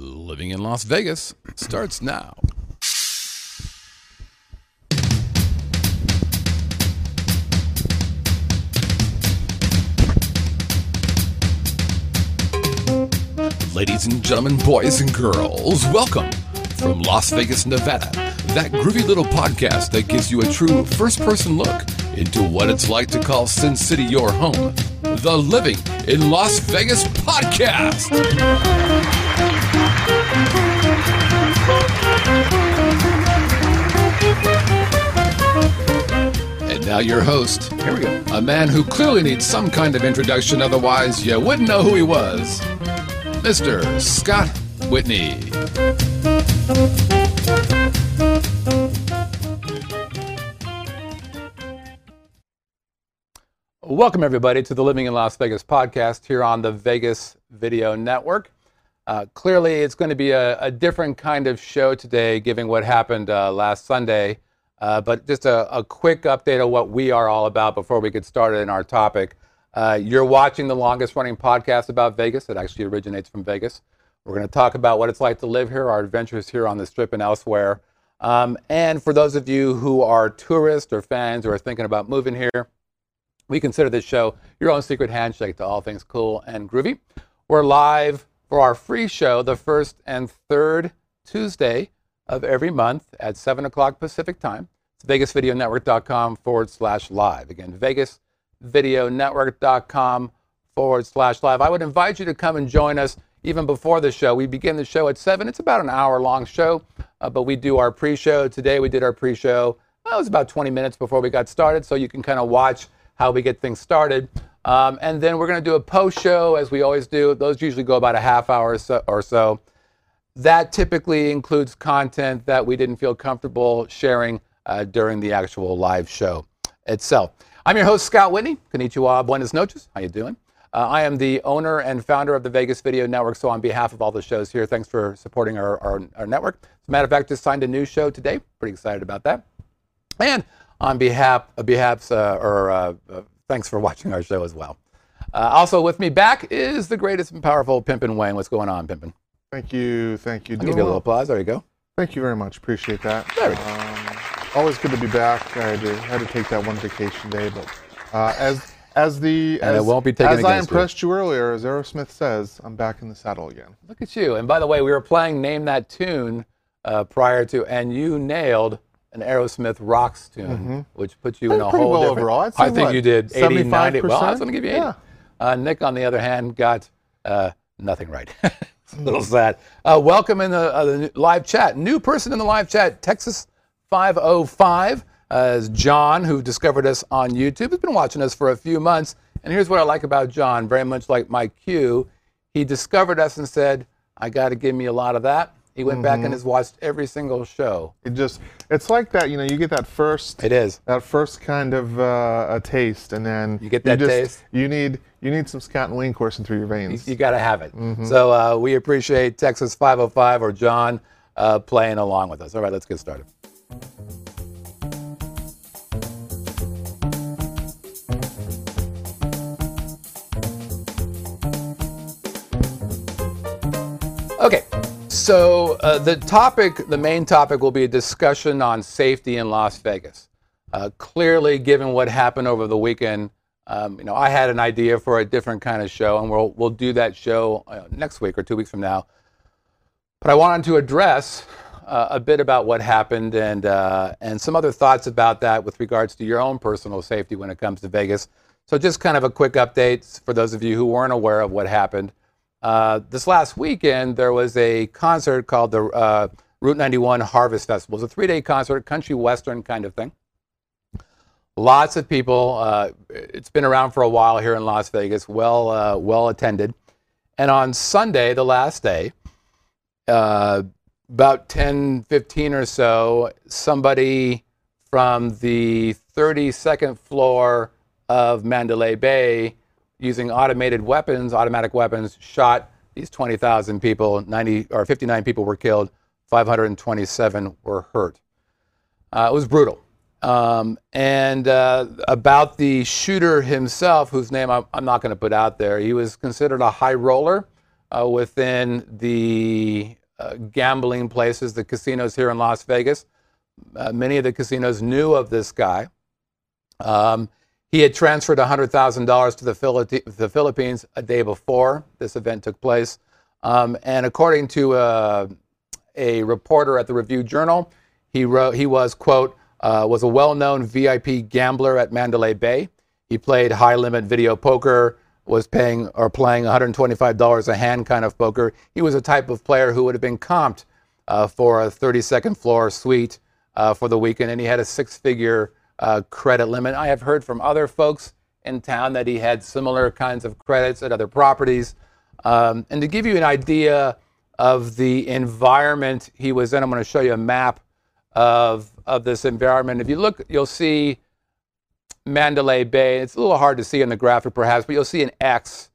Living in Las Vegas starts now. Ladies and gentlemen, boys and girls, welcome from Las Vegas, Nevada. That groovy little podcast that gives you a true first person look into what it's like to call Sin City your home. The Living in Las Vegas podcast. Now your host, here we go, a man who clearly needs some kind of introduction, otherwise you wouldn't know who he was. Mr. Scott Whitney. Welcome, everybody, to the Living in Las Vegas podcast here on the Vegas Video Network. Uh, clearly, it's going to be a, a, different kind of show today, given what happened uh, last Sunday. Uh, but just a, a, quick update of what we are all about before we get started in our topic. Uh, you're watching the longest running podcast about Vegas. It actually originates from Vegas. We're going to talk about what it's like to live here, our adventures here on the Strip and elsewhere. Um, and for those of you who are tourists or fans or are thinking about moving here, we consider this show your own secret handshake to all things cool and groovy. We're live for our free show the first and third Tuesday of every month at 7 o'clock Pacific time. It's vegasvideonetwork.com forward slash live. Again, vegasvideonetwork.com forward slash live. I would invite you to come and join us even before the show. We begin the show at 7. It's about an hour long show, uh, but we do our pre show. Today we did our pre show. Well, it was about 20 minutes before we got started, so you can kind of watch how we get things started. Um, and then we're going to do a post show as we always do. Those usually go about a half hour or so, or so. That typically includes content that we didn't feel comfortable sharing uh, during the actual live show itself. I'm your host, Scott Whitney. Konnichiwa, buenas noches. How you doing? Uh, I am the owner and founder of the Vegas Video Network. So, on behalf of all the shows here, thanks for supporting our, our, our network. As a matter of fact, just signed a new show today. Pretty excited about that. And on behalf, uh, behalf uh, or uh, uh, thanks for watching our show as well. Uh, also with me back is the greatest and powerful Pimpin Wayne. What's going on, Pimpin? Thank you, thank you. I'll give you a little applause. There you go. Thank you very much. Appreciate that. There we go. Um, always good to be back. I had to, had to take that one vacation day, but as as the and as, it won't be taken as I impressed you. you earlier, as Aerosmith says, I'm back in the saddle again. Look at you! And by the way, we were playing "Name That Tune" uh, prior to, and you nailed an Aerosmith Rocks tune, mm-hmm. which puts you in a whole well different. Overall, i think what, you did 80, 90. Well, I was going to give you 80. Yeah. Uh, Nick, on the other hand, got uh, nothing right. little sad. Uh, welcome in the, uh, the, live chat. New person in the live chat, Texas 505, uh, is John, who discovered us on YouTube. He's been watching us for a few months. And here's what I like about John, very much like my Q. He discovered us and said, I got to give me a lot of that. He went mm-hmm. back and mm-hmm. has watched every single show. It just, it's like that, you know, you get that first. It is. That first kind of uh, a taste, and then. You get that you just, taste? You need, you need some Scott and Wayne coursing through your veins. You, you got to have it. Mm-hmm. So uh, we appreciate Texas 505 or John uh, playing along with us. All right, let's get started. Okay, so uh, the topic, the main topic, will be a discussion on safety in Las Vegas. Uh, clearly, given what happened over the weekend, um, you know, I had an idea for a different kind of show, and we'll we'll do that show uh, next week or two weeks from now. But I wanted to address uh, a bit about what happened and uh, and some other thoughts about that with regards to your own personal safety when it comes to Vegas. So just kind of a quick update for those of you who weren't aware of what happened. Uh, this last weekend, there was a concert called the uh, Route 91 Harvest Festival. It was a three day concert, country western kind of thing. Lots of people. Uh, it's been around for a while here in Las Vegas, well, uh, well attended. And on Sunday, the last day, uh, about 10, 15 or so, somebody from the 32nd floor of Mandalay Bay using automated weapons, automatic weapons, shot these 20,000 people. 90 or 59 people were killed. 527 were hurt. Uh, it was brutal. Um, and uh, about the shooter himself, whose name I'm, I'm not going to put out there, he was considered a high roller. uh, within the uh, gambling places, the casinos here in Las Vegas. Uh, many of the casinos knew of this guy. Um, he had transferred $100,000 to the, Philippi- the, Philippines a day before this event took place. Um, and according to uh, a reporter at the Review Journal, he, wrote, he was, quote, uh, was a well-known VIP gambler at Mandalay Bay. He played high-limit video poker, was paying or playing $125 a hand kind of poker. He was a type of player who would have been comped uh, for a 32nd floor suite uh, for the weekend, and he had a six-figure uh, credit limit. I have heard from other folks in town that he had similar kinds of credits at other properties. Um, and to give you an idea of the environment he was in, I'm going to show you a map of of this environment. If you look, you'll see Mandalay Bay. It's a little hard to see in the graphic, perhaps, but you'll see an X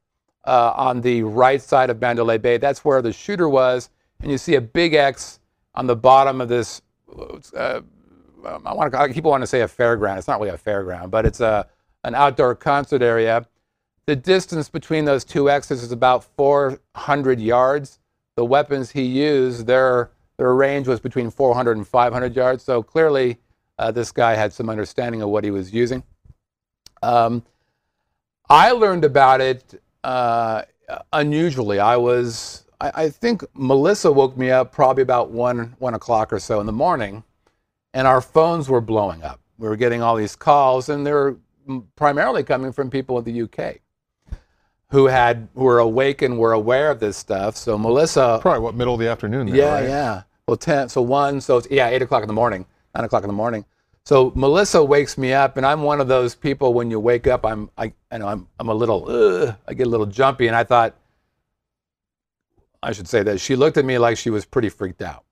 uh, on the right side of Mandalay Bay. That's where the shooter was, and you see a big X on the bottom of this. Uh, I want to. People want to say a fairground. It's not really a fairground, but it's a an outdoor concert area. The distance between those two X's is about 400 yards. The weapons he used, their their range was between 400 and 500 yards. So clearly, uh, this guy had some understanding of what he was using. Um, I learned about it uh, unusually. I was, I, I, think Melissa woke me up probably about one one o'clock or so in the morning, and our phones were blowing up. We were getting all these calls, and they were primarily coming from people in the UK who had who were awake and were aware of this stuff. So Melissa, probably what middle of the afternoon. There, yeah, right? yeah. Well, ten. So one. So yeah, eight o'clock in the morning, nine o'clock in the morning. So Melissa wakes me up, and I'm one of those people. When you wake up, I'm I, I know I'm I'm a little uh, I get a little jumpy, and I thought I should say that she looked at me like she was pretty freaked out,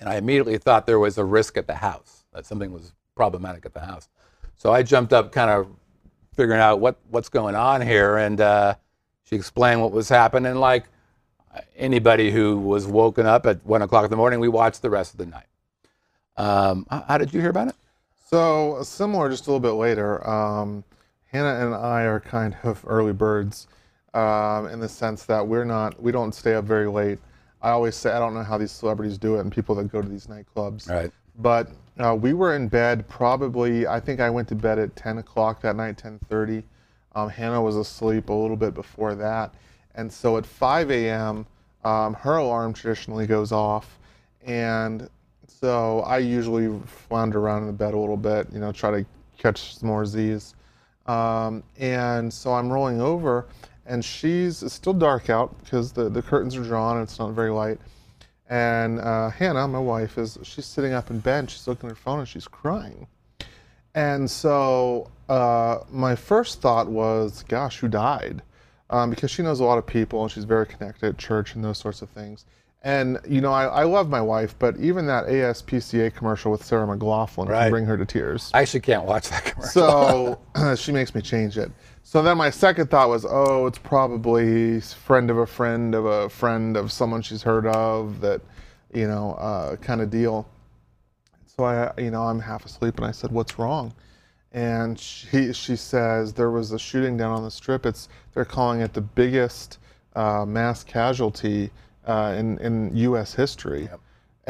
and I immediately thought there was a risk at the house that something was problematic at the house. So I jumped up, kind of figuring out what what's going on here, and uh, she explained what was happening. Like anybody who was woken up at one o'clock in the morning, we watched the rest of the night. Um, how did you hear about it? So similar, just a little bit later. Um, Hannah and I are kind of early birds um, in the sense that we're not, we don't stay up very late. I always say I don't know how these celebrities do it and people that go to these nightclubs. Right. But uh, we were in bed probably. I think I went to bed at 10 o'clock that night, 10:30. Um, Hannah was asleep a little bit before that, and so at 5 a.m., um, her alarm traditionally goes off, and so I usually flounder around in the bed a little bit, you know, try to catch some more Z's. Um, and so I'm rolling over, and she's it's still dark out because the, the curtains are drawn and it's not very light. And uh, Hannah, my wife, is she's sitting up in bed. She's looking at her phone and she's crying. And so uh, my first thought was, gosh, who died? Um, because she knows a lot of people and she's very connected at church and those sorts of things. And you know, I, I love my wife, but even that ASPCA commercial with Sarah McLachlan right. can bring her to tears. I actually can't watch that commercial. So she makes me change it. So then my second thought was, oh, it's probably friend of a friend of a friend of someone she's heard of that, you know, uh, kind of deal. So I, you know, I'm half asleep and I said, what's wrong? And she, she says there was a shooting down on the strip. It's they're calling it the biggest uh, mass casualty uh, in in U.S. history. Yep.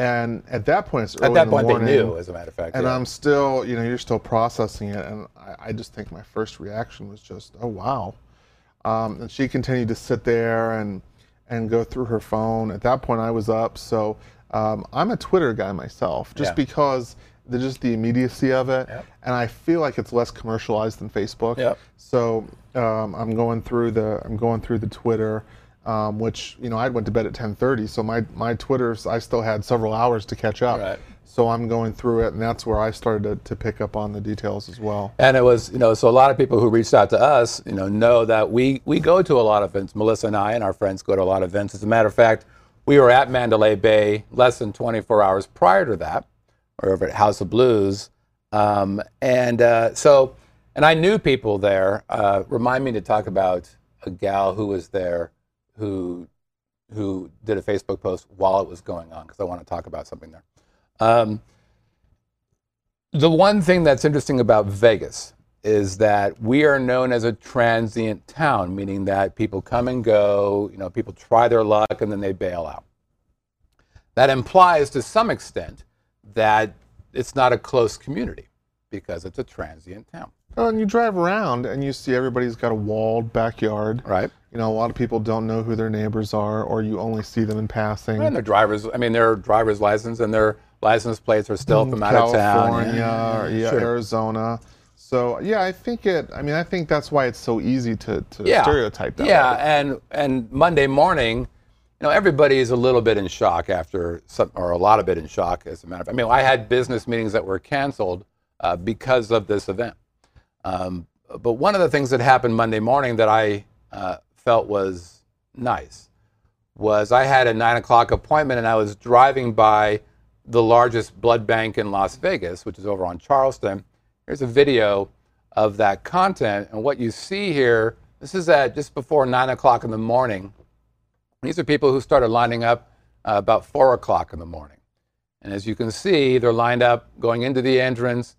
And at that point, it's at that the point morning, they knew, as a matter of fact. And yeah. I'm still, you know, you're still processing it, and I, I just think my first reaction was just, oh wow. Um, and she continued to sit there and and go through her phone. At that point, I was up, so um, I'm a Twitter guy myself, just yeah. because the just the immediacy of it, yep. and I feel like it's less commercialized than Facebook. Yep. So um, I'm going through the I'm going through the Twitter um, which you know I went to bed at 10:30, so my my Twitter's I still had several hours to catch up. Right. So I'm going through it, and that's where I started to, to, pick up on the details as well. And it was, you know, so a lot of people who reached out to us, you know, know that we we go to a lot of events. Melissa and I and our friends go to a lot of events. As a matter of fact, we were at Mandalay Bay less than 24 hours prior to that, or over at House of Blues, um, and uh, so, and I knew people there. Uh, remind me to talk about a gal who was there who who did a Facebook post while it was going on because I want to talk about something there. Um, the one thing that's interesting about Vegas is that we are known as a transient town, meaning that people come and go, you know, people try their luck and then they bail out. That implies to some extent that it's not a close community because it's a transient town. Oh, and you drive around and you see everybody's got a walled backyard. Right. You know, a lot of people don't know who their neighbors are, or you only see them in passing. And their drivers, I mean, their driver's license and their license plates are still from out of town. California, or, yeah, Sure. Arizona. So yeah, I think it. I mean, I think that's why it's so easy to, to Yeah. stereotype that. Yeah, way. and and Monday morning, you know, everybody is a little bit in shock after some, or a lot of it in shock. As a matter of fact, I mean, I had business meetings that were canceled uh, because of this event. Um, but one of the things that happened Monday morning that I uh, felt was nice was I had a nine o'clock appointment and I was driving by the largest blood bank in Las Vegas, which is over on Charleston. Here's a video of that content. And what you see here, this is at just before nine o'clock in the morning. These are people who started lining up uh, about four o'clock in the morning. And as you can see, they're lined up going into the entrance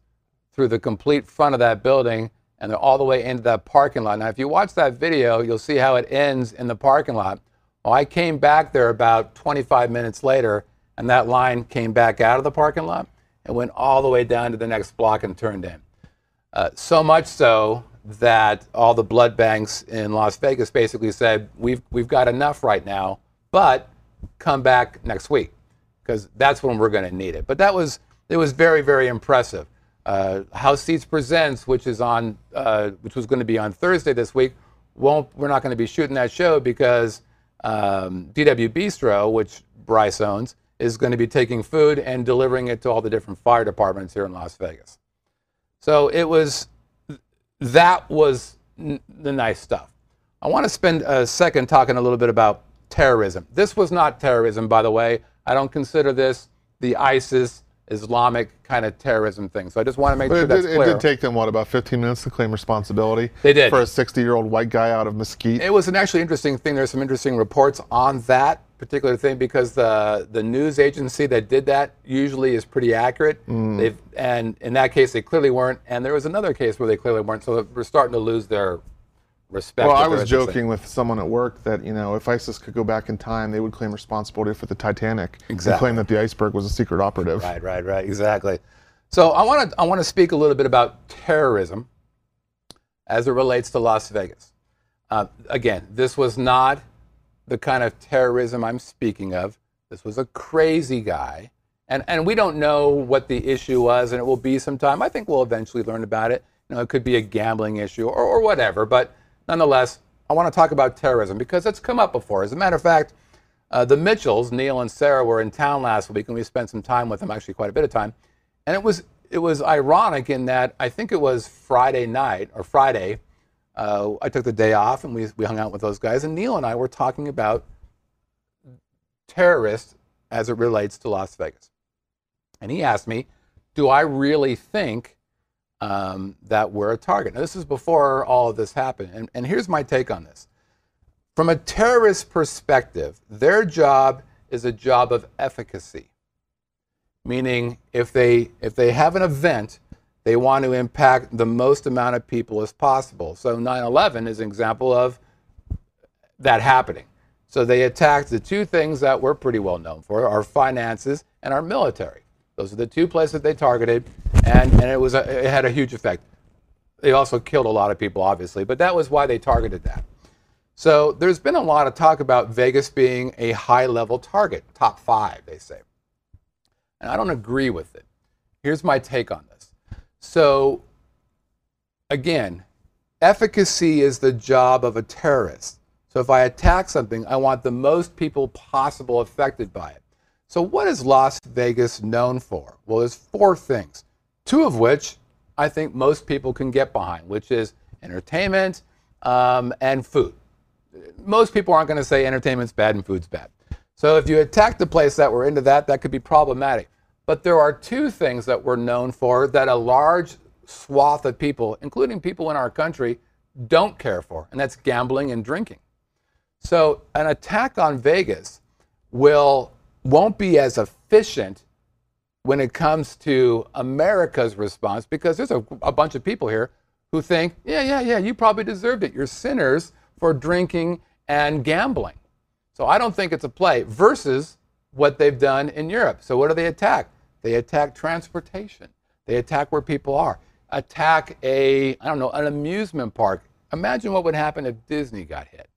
through the complete front of that building and they're all the way into that parking lot. Now, if you watch that video, you'll see how it ends in the parking lot. Well, I came back there about 25 minutes later, and that line came back out of the parking lot and went all the way down to the next block and turned in. Uh, so much so that all the blood banks in Las Vegas basically said, we've, we've got enough right now, but come back next week because that's when we're going to need it. But that was, it was very, very impressive. Uh, House Seats Presents, which is on, uh, which was going to be on Thursday this week, won't. We're not going to be shooting that show because um, DW Bistro, which Bryce owns, is going to be taking food and delivering it to all the different fire departments here in Las Vegas. So it was, that was the nice stuff. I want to spend a second talking a little bit about terrorism. This was not terrorism, by the way. I don't consider this the ISIS Islamic kind of terrorism thing. So I just want to make But sure it, that's did, it did take them what about 15 minutes to claim responsibility? They did. for a 60-year-old white guy out of Mesquite. It was an actually interesting thing. There's some interesting reports on that particular thing because the the news agency that did that usually is pretty accurate. Mm. They've and in that case they clearly weren't. And there was another case where they clearly weren't. So we're starting to lose their respect. Well, I was joking with someone at work that you know if ISIS could go back in time, they would claim responsibility for the Titanic Exactly. and claim that the iceberg was a secret operative. Right, right, right. Exactly. So I want to I want to speak a little bit about terrorism as it relates to Las Vegas. Uh, again, this was not the kind of terrorism I'm speaking of. This was a crazy guy, and and we don't know what the issue was, and it will be sometime. I think we'll eventually learn about it. You know, it could be a gambling issue or, or whatever, but nonetheless, I want to talk about terrorism because it's come up before. As a matter of fact, uh, the Mitchells, Neil and Sarah, were in town last week, and we spent some time with them, actually quite a bit of time. And it was it was ironic in that I think it was Friday night or Friday. Uh, I took the day off, and we we hung out with those guys. And Neil and I were talking about terrorists as it relates to Las Vegas. And he asked me, "Do I really think um, that we're a target?" Now, this is before all of this happened, and, and here's my take on this. From a terrorist perspective, their job is a job of efficacy. Meaning, if they if they have an event, they want to impact the most amount of people as possible. So 9/11 is an example of that happening. So they attacked the two things that we're pretty well known for: our finances and our military. Those are the two places they targeted, and, and it was a, it had a huge effect. They also killed a lot of people, obviously, but that was why they targeted that. So there's been a lot of talk about Vegas being a high level target, top five, they say. And I don't agree with it. Here's my take on this. So, again, efficacy is the job of a terrorist. So if I attack something, I want the most people possible affected by it. So, what is Las Vegas known for? Well, there's four things, two of which I think most people can get behind, which is entertainment um, and food most people aren't going to say entertainment's bad and food's bad. So if you attack the place that we're into that, that could be problematic. But there are two things that we're known for that a large swath of people, including people in our country, don't care for, and that's gambling and drinking. So an attack on Vegas will won't be as efficient when it comes to America's response because there's a, a bunch of people here who think, yeah, yeah, yeah, you probably deserved it. You're sinners for drinking and gambling. So I don't think it's a play versus what they've done in Europe. So what do they attack? They attack transportation. They attack where people are. Attack a, I don't know, an amusement park. Imagine what would happen if Disney got hit.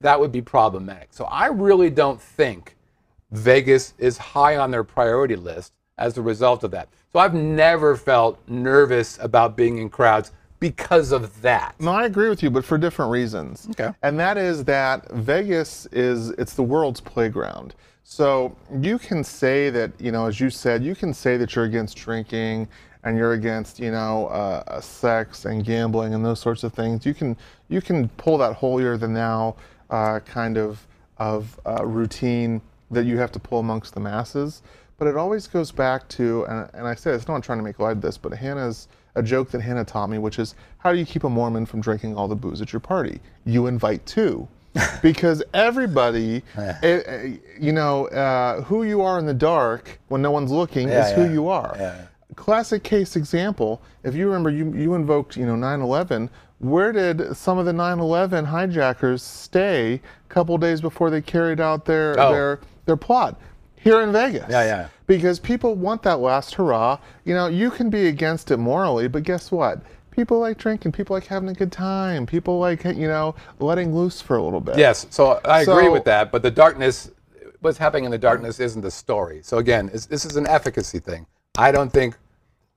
That would be problematic. So I really don't think Vegas is high on their priority list as a result of that. So I've never felt nervous about being in crowds because of that. No, I agree with you, but for different reasons. Okay. And that is that Vegas is it's the world's playground. So you can say that, you know, as you said, you can say that you're against drinking and you're against, you know, uh, uh sex and gambling and those sorts of things. You can you can pull that holier than thou uh, kind of of uh, routine that you have to pull amongst the masses. But it always goes back to, and, and I say it's not trying to make light of this, but Hannah's a joke that Hannah taught me, which is how do you keep a Mormon from drinking all the booze at your party? You invite two. because everybody, it, eh, eh, you know, uh, who you are in the dark when no one's looking yeah, is yeah. who you are. Yeah. Classic case example. If you remember, you you invoked, you know, 9/11. Where did some of the 9/11 hijackers stay a couple days before they carried out their Oh. their their plot? Here in Vegas. Yeah, yeah. Because people want that last hurrah. You know, you can be against it morally, but guess what? People like drinking. People like having a good time. People like, you know, letting loose for a little bit. Yes, so I agree So- with that, but the darkness, what's happening in the darkness isn't the story. So again, this is an efficacy thing. I don't think,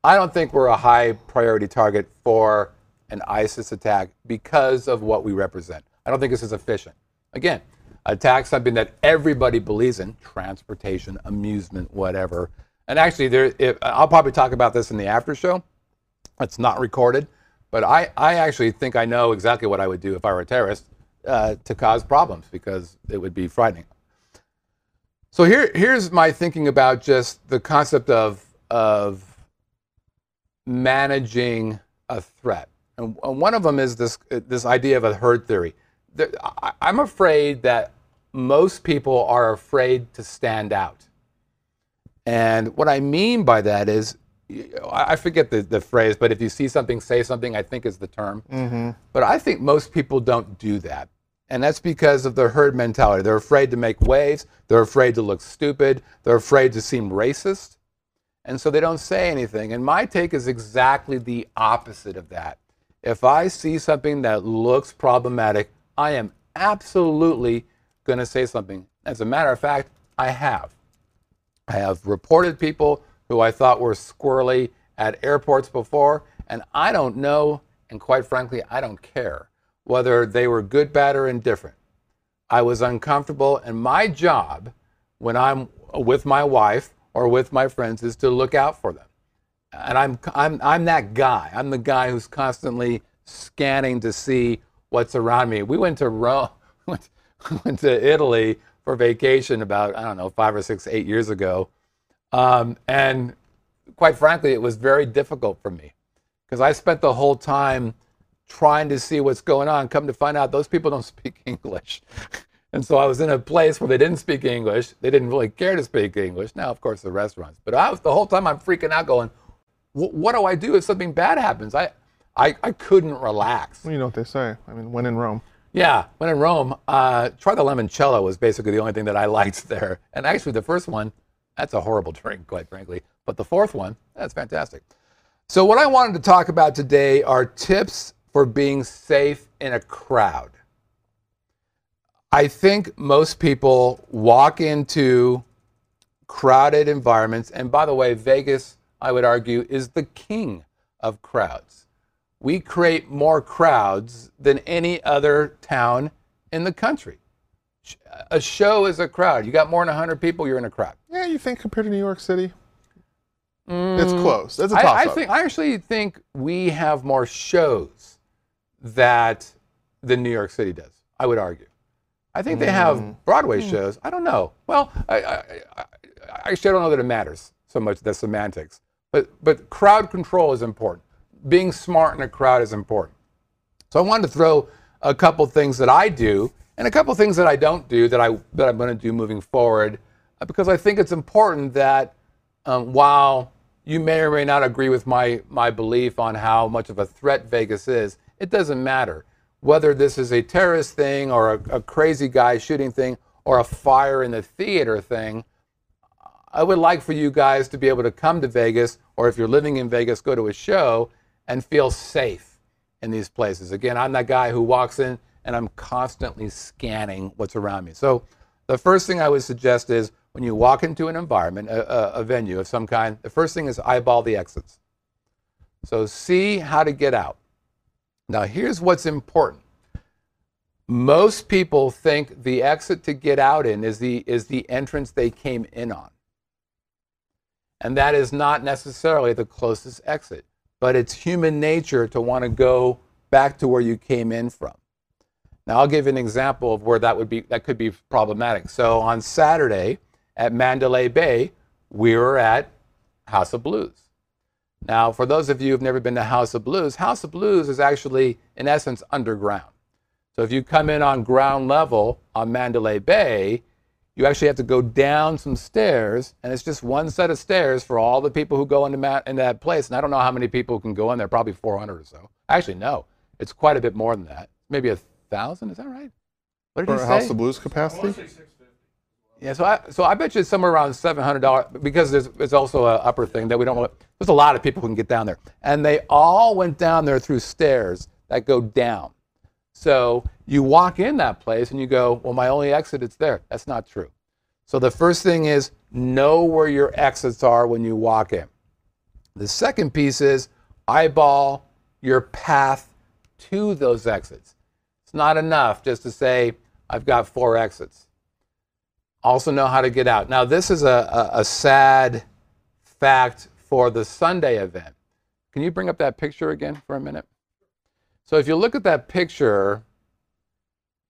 I don't think we're a high priority target for an ISIS attack because of what we represent. I don't think this is efficient. Again, attack something that everybody believes in: transportation, amusement, whatever. And actually, there, if, I'll probably talk about this in the after show. It's not recorded, but I, I actually think I know exactly what I would do if I were a terrorist uh, to cause problems because it would be frightening. So here, here's my thinking about just the concept of, of managing a threat. And one of them is this, this idea of a herd theory. There- I- I'm afraid that most people are afraid to stand out. And what I mean by that is, I I forget the, the phrase, but if you see something, say something, I think is the term. Mm-hmm. But I think most people don't do that. And that's because of the herd mentality. They're afraid to make waves, they're afraid to look stupid, they're afraid to seem racist. And so they don't say anything. And my take is exactly the opposite of that. If I see something that looks problematic, I am absolutely going to say something. As a matter of fact, I have. I have reported people who I thought were squirrely at airports before, and I don't know, and quite frankly, I don't care whether they were good, bad, or indifferent. I was uncomfortable, and my job when I'm with my wife or with my friends is to look out for them. And I'm, I'm, I'm that guy. I'm the guy who's constantly scanning to see what's around me. We went to Rome, went, went to Italy for vacation about, I don't know, five or six, eight years ago. Um, and quite frankly, it was very difficult for me because I spent the whole time trying to see what's going on. Come to find out, those people don't speak English. And so I was in a place where they didn't speak English. They didn't really care to speak English. Now, of course, the restaurants. But I was, the whole time I'm freaking out going, what do I do if something bad happens? I, I, I couldn't relax. Well, you know what they say. I mean, when in Rome. Yeah, when in Rome, uh, try the limoncello was basically the only thing that I liked there. And actually, the first one, that's a horrible drink, quite frankly. But the fourth one, that's fantastic. So, what I wanted to talk about today are tips for being safe in a crowd. I think most people walk into crowded environments, and by the way, Vegas, I would argue, is the king of crowds. We create more crowds than any other town in the country. A show is a crowd. You got more than 100 people, you're in a crowd. Yeah, you think compared to New York City? It's close. It's a I, toss I up. think I actually think we have more shows that than New York City does. I would argue. I think they Mm. have Broadway shows. I don't know. Well, I, I, I, I actually don't know that it matters so much the semantics. But but crowd control is important. Being smart in a crowd is important. So I wanted to throw a couple things that I do and a couple things that I don't do that I that I'm going to do moving forward, uh, because I think it's important that um, while you may or may not agree with my, my belief on how much of a threat Vegas is. It doesn't matter. Whether this is a terrorist thing or a, a crazy guy shooting thing or a fire in the theater thing, I would like for you guys to be able to come to Vegas, or if you're living in Vegas, go to a show and feel safe in these places. Again, I'm that guy who walks in and I'm constantly scanning what's around me. So the first thing I would suggest is when you walk into an environment, a, a, venue of some kind, the first thing is eyeball the exits. So see how to get out. Now, here's what's important. Most people think the exit to get out in is the, is the entrance they came in on. And that is not necessarily the closest exit, but it's human nature to want to go back to where you came in from. Now, I'll give an example of where that would be that could be problematic. So on Saturday at Mandalay Bay, we were at House of Blues. Now, for those of you who've never been to House of Blues, House of Blues is actually, in essence, underground. So if you come in on ground level on Mandalay Bay, you actually have to go down some stairs, and it's just one set of stairs for all the people who go into, ma- into that place. And I don't know how many people can go in there, probably 400 or so. Actually, no, it's quite a bit more than that. Maybe a thousand. Is that right? What did For he House say? of Blues capacity? Yeah, so I so I bet you it's somewhere around seven hundred dollars because there's there's also an upper thing that we don't. want- There's a lot of people who can get down there, and they all went down there through stairs that go down. So you walk in that place and you go, well, my only exit is there. That's not true. So the first thing is know where your exits are when you walk in. The second piece is eyeball your path to those exits. It's not enough just to say, I've got four exits. Also, know how to get out. Now, this is a, a, a sad fact for the Sunday event. Can you bring up that picture again for a minute? So, if you look at that picture,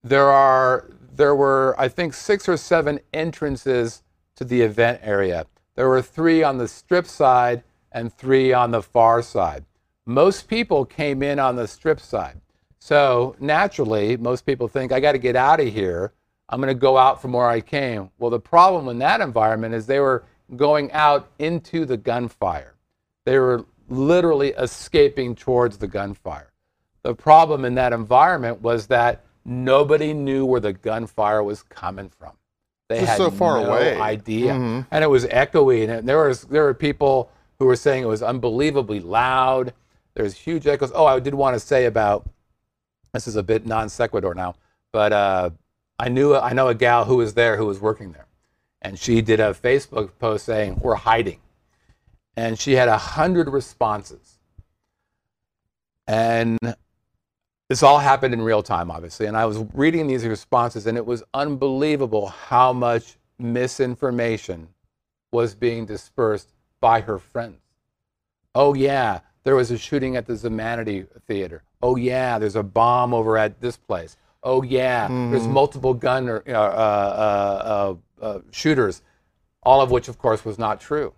there are there were I think six or seven entrances to the event area. There were three on the strip side and three on the far side. Most people came in on the strip side. So naturally, most people think I got to get out of here. I'm going to go out from where I came. Well, the problem in that environment is they were going out into the gunfire. They were literally escaping towards the gunfire. The problem in that environment was that nobody knew where the gunfire was coming from. They Just had so far no away. idea, Mhm. and it was echoing. And there was there were people who were saying it was unbelievably loud. There's huge echoes. Oh, I did want to say about this is a bit non sequitur now, but uh, I knew I know a gal who was there who was working there, and she did a Facebook post saying we're hiding, and she had a hundred responses, and this all happened in real time, obviously. And I was reading these responses, and it was unbelievable how much misinformation was being dispersed by her friends. Oh, yeah, there was a shooting at the Zumanity Theater. Oh, yeah, there's a bomb over at this place. Oh, yeah, there's multiple gun or, uh, uh, uh, uh, shooters, all of which, of course, was not true.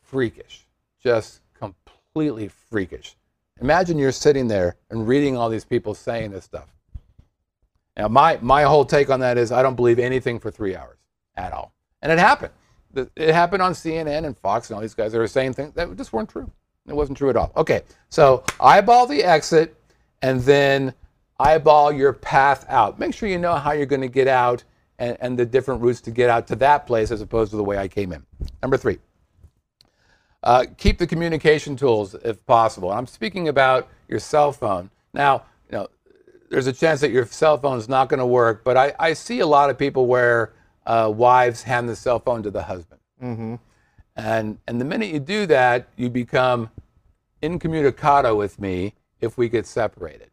Freakish, just completely freakish. Imagine you're sitting there and reading all these people saying this stuff. Now, my, my whole take on that is I don't believe anything for three hours at all. And it happened. It happened on CNN and Fox and all these guys that were saying things that just weren't true. It wasn't true at all. Okay, so eyeball the exit and then eyeball your path out. Make sure you know how you're going to get out and, and the different routes to get out to that place as opposed to the way I came in. Number three, uh, keep the communication tools if possible. And I'm speaking about your cell phone. Now, you know, there's a chance that your cell phone is not going to work, but I, I see a lot of people where uh, wives hand the cell phone to the husband. Mm-hmm. And, and the minute you do that, you become incommunicado with me if we get separated.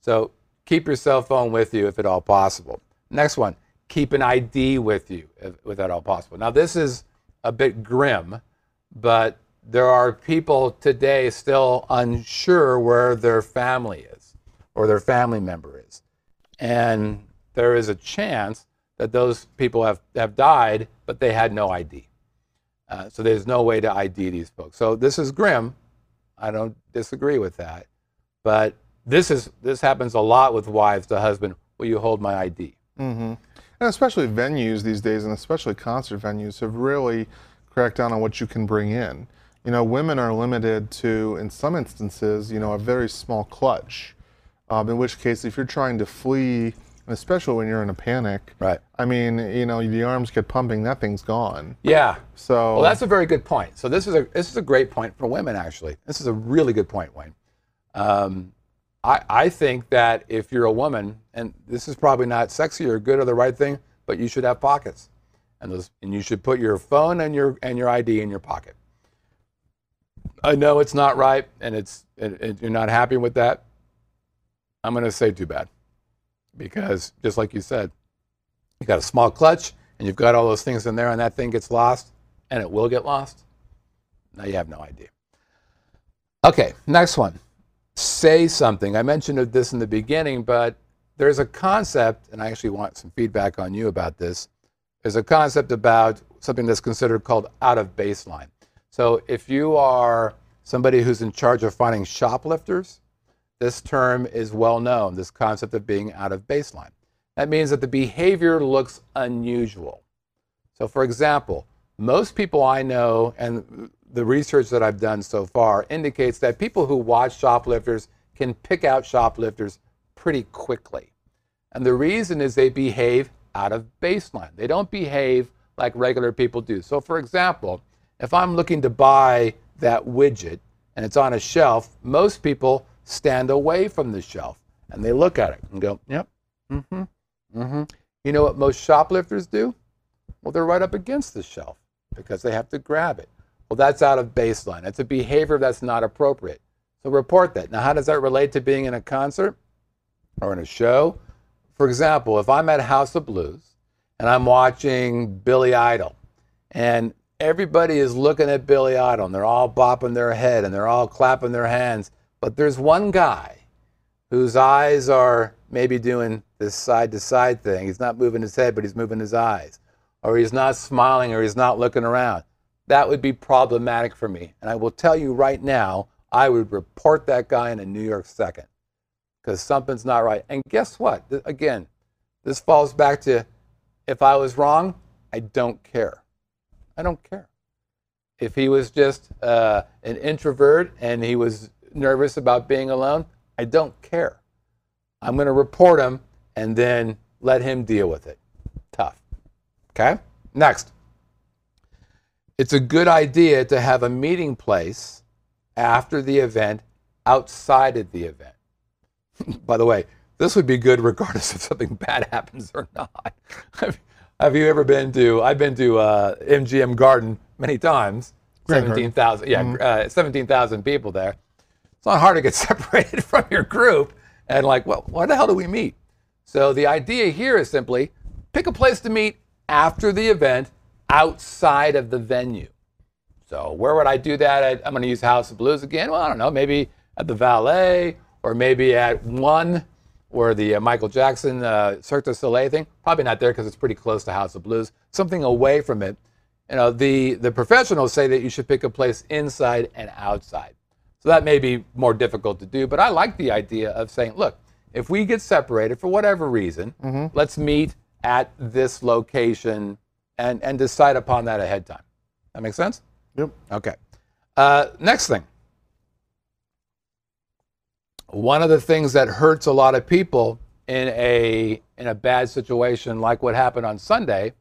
So keep your cell phone with you if at all possible. Next one, keep an ID with you if, if at all possible. Now, this is a bit grim, but there are people today still unsure where their family is or their family member is. And there is a chance that those people have, have died, but they had no ID. Uh, so there's no way to ID these folks. So this is grim. I don't disagree with that. But this is this happens a lot with wives to husband. Will you hold my ID? Mm-hmm. And especially venues these days, and especially concert venues, have really crack down on what you can bring in. You know, women are limited to, in some instances, you know, a very small clutch. Um, in which case, if you're trying to flee, especially when you're in a panic, Right. I mean, you know, the arms get pumping, that thing's gone. Yeah. So Well, that's a very good point. So this is a this is a great point for women. Actually, this is a really good point, Wayne. Um, I I think that if you're a woman, and this is probably not sexy or good or the right thing, but you should have pockets, and those and you should put your phone and your and your ID in your pocket. I know it's not right, and it's it, it, you're not happy with that. I'm going to say too bad, because just like you said, you got a small clutch and you've got all those things in there, and that thing gets lost, and it will get lost. Now you have no idea. Okay, next one. Say something. I mentioned this in the beginning, but there's a concept, and I actually want some feedback on you about this. There's a concept about something that's considered called out of baseline. So if you are somebody who's in charge of finding shoplifters, this term is well known, this concept of being out of baseline. That means that the behavior looks unusual. So, for example, most people I know, and the research that I've done so far indicates that people who watch shoplifters can pick out shoplifters pretty quickly. And the reason is they behave out of baseline. They don't behave like regular people do. So, for example, if I'm looking to buy that widget and it's on a shelf, most people stand away from the shelf and they look at it and go, yep, mm hmm, mm hmm. You know what most shoplifters do? Well, they're right up against the shelf because they have to grab it. Well, that's out of baseline. That's a behavior that's not appropriate. So report that. Now, how does that relate to being in a concert or in a show? For example, if I'm at House of Blues and I'm watching Billy Idol and everybody is looking at Billy Idol and they're all bopping their head and they're all clapping their hands, but there's one guy whose eyes are maybe doing this side to side thing. He's not moving his head, but he's moving his eyes. Or he's not smiling or he's not looking around. That would be problematic for me. And I will tell you right now, I would report that guy in a New York second because something's not right. And guess what? Again, this falls back to if I was wrong, I don't care. I don't care. If he was just uh, an introvert and he was nervous about being alone, I don't care. I'm going to report him and then let him deal with it. Tough. Okay? Next. It's a good idea to have a meeting place after the event outside of the event. By the way, this would be good regardless if something bad happens or not. have you ever been to, I've been to uh, MGM Garden many times. 17,000, yeah, mm-hmm. uh, 17,000 people there. It's not hard to get separated from your group and like, well, why the hell do we meet? So the idea here is simply pick a place to meet after the event outside of the venue. So where would I do that? I'm going to use House of Blues again. Well, I don't know, maybe at the Valet or maybe at one or the uh, Michael Jackson uh, Cirque du Soleil thing. Probably not there because it's pretty close to House of Blues. Something away from it. You know, the the professionals say that you should pick a place inside and outside. So that may be more difficult to do, but I like the idea of saying, look, if we get separated for whatever reason, mm-hmm. let's meet at this location and, and decide upon that ahead of time. That makes sense? Yep. Okay. Uh, next thing. One of the things that hurts a lot of people in a in a bad situation like what happened on Sunday,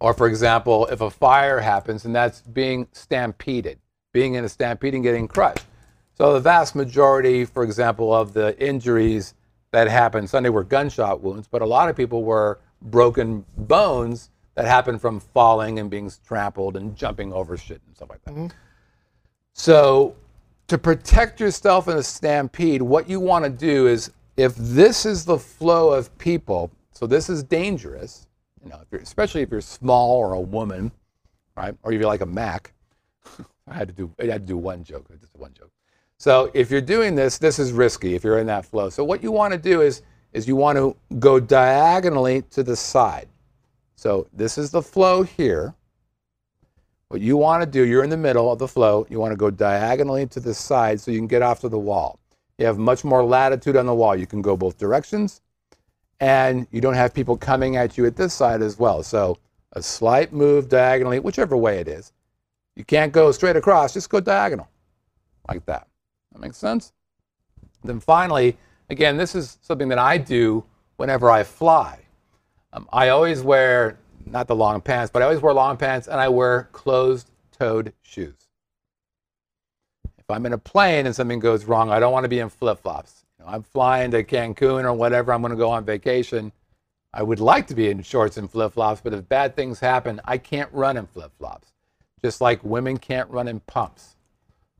or for example, if a fire happens and that's being stampeded, being in a stampede and getting crushed. So the vast majority, for example, of the injuries that happened Sunday were gunshot wounds, but a lot of people were broken bones that happened from falling and being trampled and jumping over shit and stuff like that. Mm-hmm. So, to protect yourself in a stampede, what you want to do is if this is the flow of people, so this is dangerous, you know, if especially if you're small or a woman, right, or if you're like a Mac. I had to do I had to do one joke, just one joke. So if you're doing this, this is risky if you're in that flow. So what you want to do is is you want to go diagonally to the side. So this is the flow here. What you want to do, you're in the middle of the flow. You want to go diagonally to the side so you can get off to the wall. You have much more latitude on the wall. You can go both directions, and you don't have people coming at you at this side as well. So a slight move diagonally, whichever way it is. You can't go straight across, just go diagonal, like that. That makes sense? Then finally, again, this is something that I do whenever I fly. Um, I always wear, not the long pants, but I always wear long pants and I wear closed toed shoes. If I'm in a plane and something goes wrong, I don't want to be in flip flops. You know, I'm flying to Cancun or whatever, I'm going to go on vacation. I would like to be in shorts and flip flops, but if bad things happen, I can't run in flip flops, just like women can't run in pumps.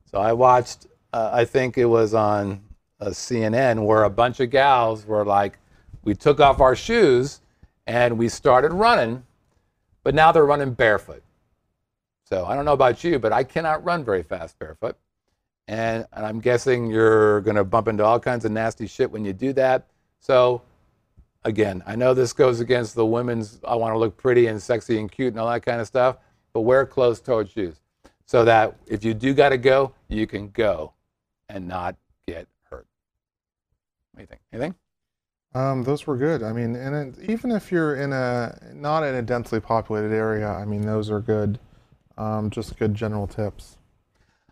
So I watched, uh, I think it was on uh, CNN, where a bunch of gals were like, we took off our shoes and we started running, but now they're running barefoot. So I don't know about you, but I cannot run very fast barefoot. And, and I'm guessing you're going to bump into all kinds of nasty shit when you do that. So again, I know this goes against the women's, I want to look pretty and sexy and cute and all that kind of stuff, but wear closed toed shoes so that if you do got to go, you can go and not get hurt. What do you think? Anything? Um, those were good. I mean, and it, even if you're in a not in a densely populated area, I mean, those are good. Um, just good general tips.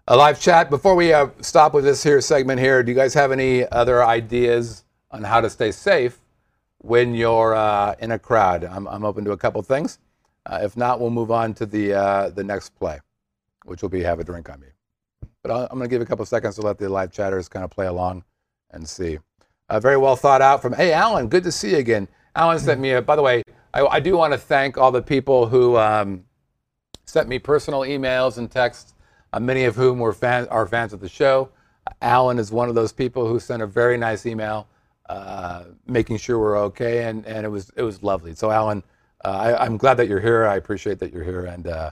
A live chat. Before we uh, stop with this here segment here, do you guys have any other ideas on how to stay safe when you're uh, in a crowd? I'm, I'm open to a couple things. Uh, if not, we'll move on to the uh, the next play, which will be have a drink on me. But I'll, I'm going to give a couple seconds to let the live chatters kind of play along and see. Uh, very well thought out from, hey, Alan, good to see you again. Alan sent me a, by the way, I, I do want to thank all the people who um, sent me personal emails and texts, uh, many of whom were fan, are fans of the show. Alan is one of those people who sent a very nice email uh, making sure we're okay, and, and it, was, it was lovely. So, Alan, uh, I, am glad that you're here. I appreciate that you're here, and uh,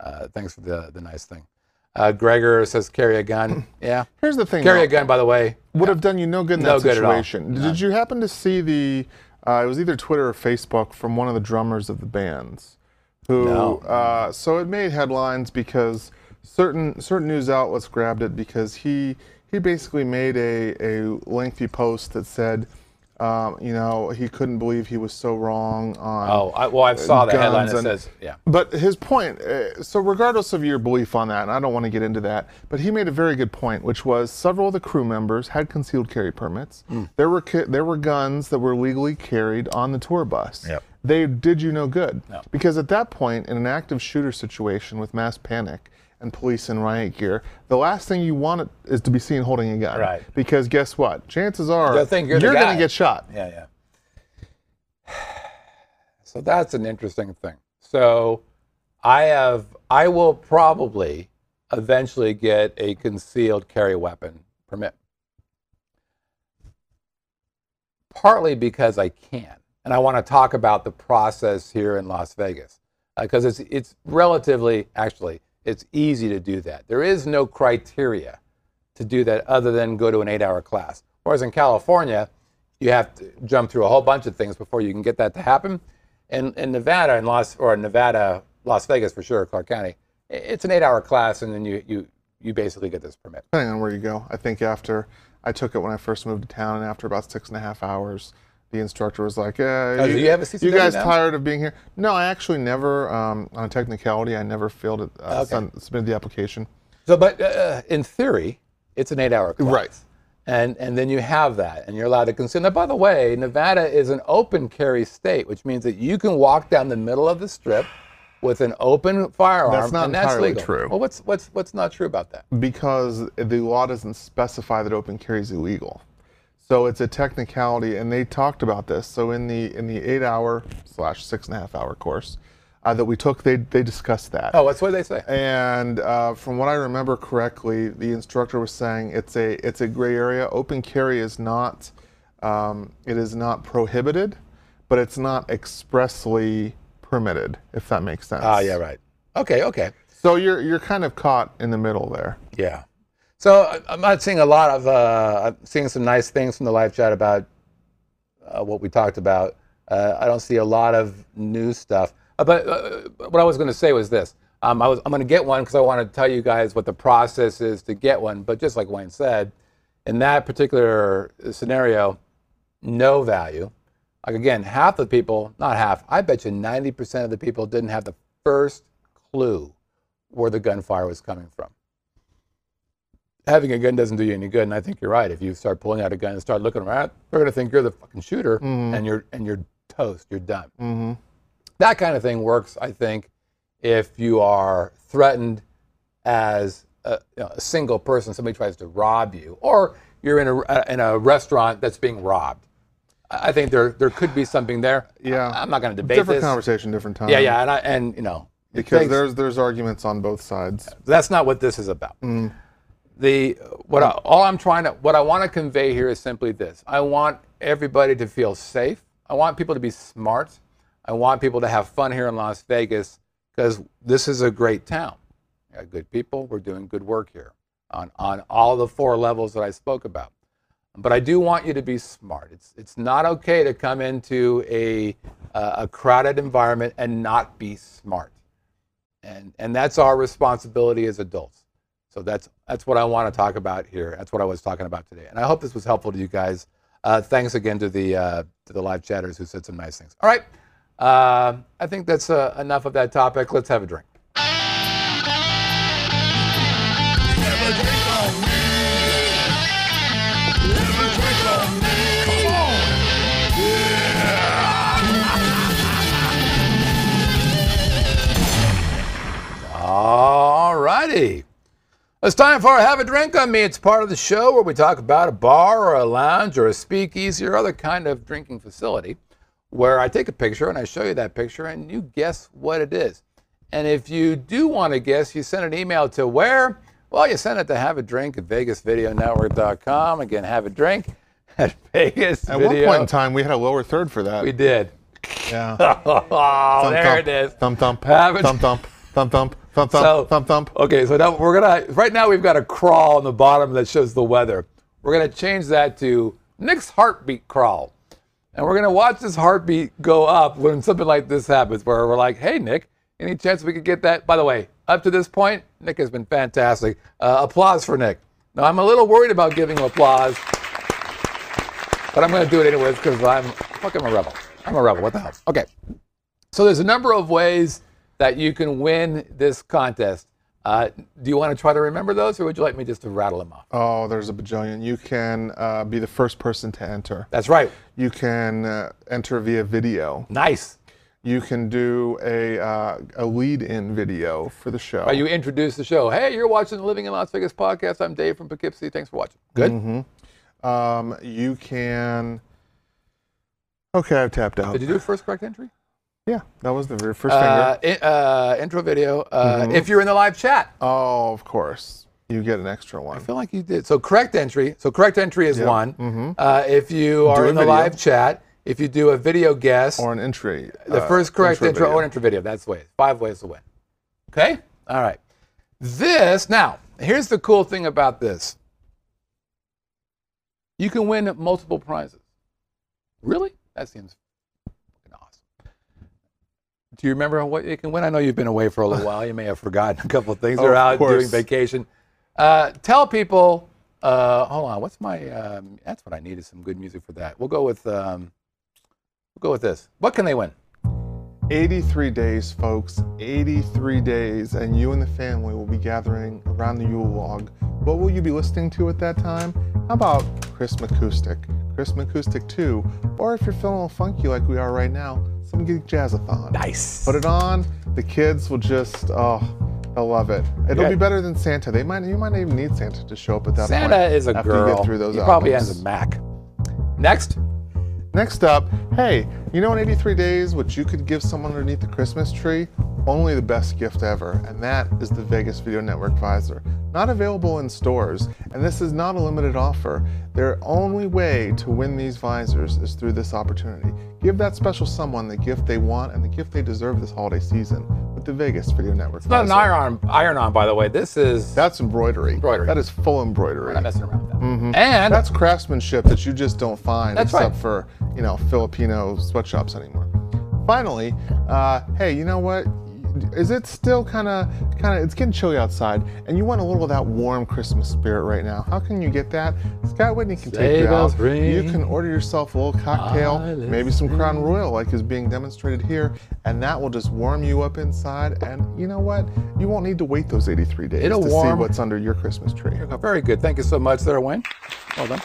uh, thanks for the, the nice thing. Uh, Gregor says carry a gun. Yeah. Here's the thing. Carry though. a gun, by the way. Would have done you no good in No that good situation. Did you happen to see the? Uh, it was either Twitter or Facebook from one of the drummers of the bands, who. No. Uh, so it made headlines because certain certain news outlets grabbed it because he he basically made a a lengthy post that said. Um, you know, he couldn't believe he was so wrong on. Oh, I, well, I saw the headline guns that and- says, yeah. But his point, uh, so regardless of your belief on that, and I don't want to get into that, but he made a very good point, which was several of the crew members had concealed carry permits. Hmm. There were there were guns that were legally carried on the tour bus. Yep. They did you no good No. because at that point, in an active shooter situation with mass panic and police in riot gear, the last thing you want is to be seen holding a gun. Right. Because guess what? Chances are think you're going to get shot. Yeah, yeah. So that's an interesting thing. So I have, I will probably eventually get a concealed carry weapon permit. Partly because I can, and I want to talk about the process here in Las Vegas uh, because it's it's relatively actually it's easy to do that. There is no criteria to do that other than go to an eight-hour class. Whereas in California, you have to jump through a whole bunch of things before you can get that to happen. In, in Nevada and Las or Nevada, Las Vegas for sure, Clark County, it's an eight-hour class, and then you you you basically get this permit. depending on where you go. I think after I took it when I first moved to town, and after about six and a half hours, the instructor was like, "Yeah, Oh, do you have a CCW you guys now? tired of being here?" No, I actually never, um, on a technicality, I never failed it, uh, Okay. submitted the application. So, but uh, in theory, it's an eight-hour class. Right. And, and then you have that, and you're allowed to consume. Now, by the way, Nevada is an open carry state, which means that you can walk down the middle of the strip with an open firearm, That's not and that's entirely legal. true. Well, what's what's what's not true about that? because the law doesn't specify that open carry is illegal. So it's a technicality, and they talked about this. So in the in the eight hour slash six and a half hour course uh, that we took, they they discussed that. Oh, what's what they say? And uh, from what I remember correctly, the instructor was saying it's a it's a gray area. Open carry is not um, it is not prohibited, but it's not expressly permitted. If that makes sense. Ah, yeah, right. Okay, okay. So you're you're kind of caught in the middle there. Yeah. So I'm not seeing a lot of. Uh, I'm seeing some nice things from the live chat about uh, what we talked about. Uh, I don't see a lot of new stuff. Uh, but uh, what I was going to say was this: um, I was I'm going to get one because I want to tell you guys what the process is to get one. But just like Wayne said, in that particular scenario, no value. Like again, half the people, not half, I bet you 90% of the people didn't have the first clue where the gunfire was coming from. Having a gun doesn't do you any good, and I think you're right. If you start pulling out a gun and start looking around, they're going to think you're the fucking shooter, and you're and you're toast. You're done. Mm-hmm. That kind of thing works, I think, if you are threatened as a, you know, a single person, somebody tries to rob you, or you're in a in a restaurant that's being robbed. I think there there could be something there. Yeah. I, am not going to debate this. Different this. conversation, different time. Yeah, yeah, and I and you know Because takes- there's there's arguments on both sides. that's not what this is about. Mm. The what I, all I'm trying to what I want to convey here is simply this: I want everybody to feel safe. I want people to be smart. I want people to have fun here in Las Vegas because this is a great town. We got good people. We're doing good work here on on all the four levels that I spoke about. But I do want you to be smart. It's it's not okay to come into a uh, a crowded environment and not be smart and and that's our responsibility as adults. So that's that's what I want to talk about here. That's what I was talking about today, and I hope this was helpful to you guys. Uh, thanks again to the uh, to the live chatters who said some nice things. All right, uh, I think that's uh, enough of that topic. Let's have a drink. All righty. It's time for Have a Drink on Me. It's part of the show where we talk about a bar or a lounge or a speakeasy or other kind of drinking facility where I take a picture and I show you that picture and you guess what it is. And if you do want to guess, you send an email to where? Well, you send it to have a drink at vegasvideonetwork.com. Again, have a drink at Vegas At Video. one point in time, we had a lower third for that. we did. yeah. Oh, Thump, there thump, it is. Thump thump. Have it- Thump thump. Thump thump. Thump thump. So- thump thump. Okay, so now we're gonna. Right now, we've got a crawl on the bottom that shows the weather. We're gonna change that to Nick's heartbeat crawl, and we're gonna watch this heartbeat go up when something like this happens, where we're like, "Hey, Nick, any chance we could get that?" By the way, up to this point, Nick has been fantastic. Uh, applause for Nick. Now, I'm a little worried about giving him applause, but I'm gonna do it anyways because I'm fucking a rebel. I'm a rebel. What the hell? Okay. So there's a number of ways that you can win this contest. Uh, do you want to try to remember those, or would you like me just to rattle them off? Oh, there's a bajillion. You can uh, be the first person to enter. That's right. You can uh, enter via video. Nice. You can do a uh, a lead-in video for the show. Or you introduce the show. Hey, you're watching the Living in Las Vegas podcast. I'm Dave from Poughkeepsie. Thanks for watching. Good. Mm-hmm. Um, you can. Okay, I've tapped out. Did you do first correct entry? Yeah, that was the very first Uh, finger. uh, intro video. Uh, Mm-hmm. If you're in the live chat, Oh, of course. You get an extra one. I feel like you did. So correct entry. So correct entry is Yep. one. Mhm. Uh, if you are in the video. live chat, if you do a video guess, Or an entry. The uh, first correct intro, video. or intro video. That's the way. Five ways to win. Okay? All right. This, now, here's the cool thing about this you can win multiple prizes. Really? That seems. Do you remember what you can win? I know you've been away for a little while. You may have forgotten a couple of things. You're Of out doing vacation. Uh, tell people, uh, hold on, what's my, um, that's what I needed, some good music for that. We'll go with, um, we'll go with this. What can they win? 83 days, folks. 83 days, and you and the family will be gathering around the Yule log. What will you be listening to at that time? How about Chris McCoustic, Chris McCoustic 2, or if you're feeling a little funky like we are right now, some Geek Jazzathon. Nice. Put it on. The kids will just, oh, they'll love it. It'll Yeah. be better than Santa. They might, you might not even need Santa to show up at that point. Santa is a after girl. you get through those he probably albums. has a Mac. Next. Next up, hey, you know in 83 days what you could give someone underneath the Christmas tree? Only the best gift ever, and that is the Vegas Video Network Visor. Not available in stores, and this is not a limited offer. Their only way to win these visors is through this opportunity. Give that special someone the gift they want and the gift they deserve this holiday season with the Vegas Video Network Not an iron iron on, by the way. This is That's embroidery. Embroidery. That is full embroidery. I'm not messing around with that. Mhm. And That's craftsmanship that you just don't find That's except right. for, you know, Filipino sweatshops anymore. Finally, uh, hey, you know what? Is it still kind of kind of it's getting chilly outside and you want a little of that warm Christmas spirit right now? How can you get that? Scott Whitney can take you out. ring. You can order yourself a little cocktail, I maybe some Crown Royal like is being demonstrated here, and that will just warm you up inside. And you know what? You won't need to wait those 83 days It'll to see what's under your Christmas tree. Very good. Thank you so much there, Wayne. Well done.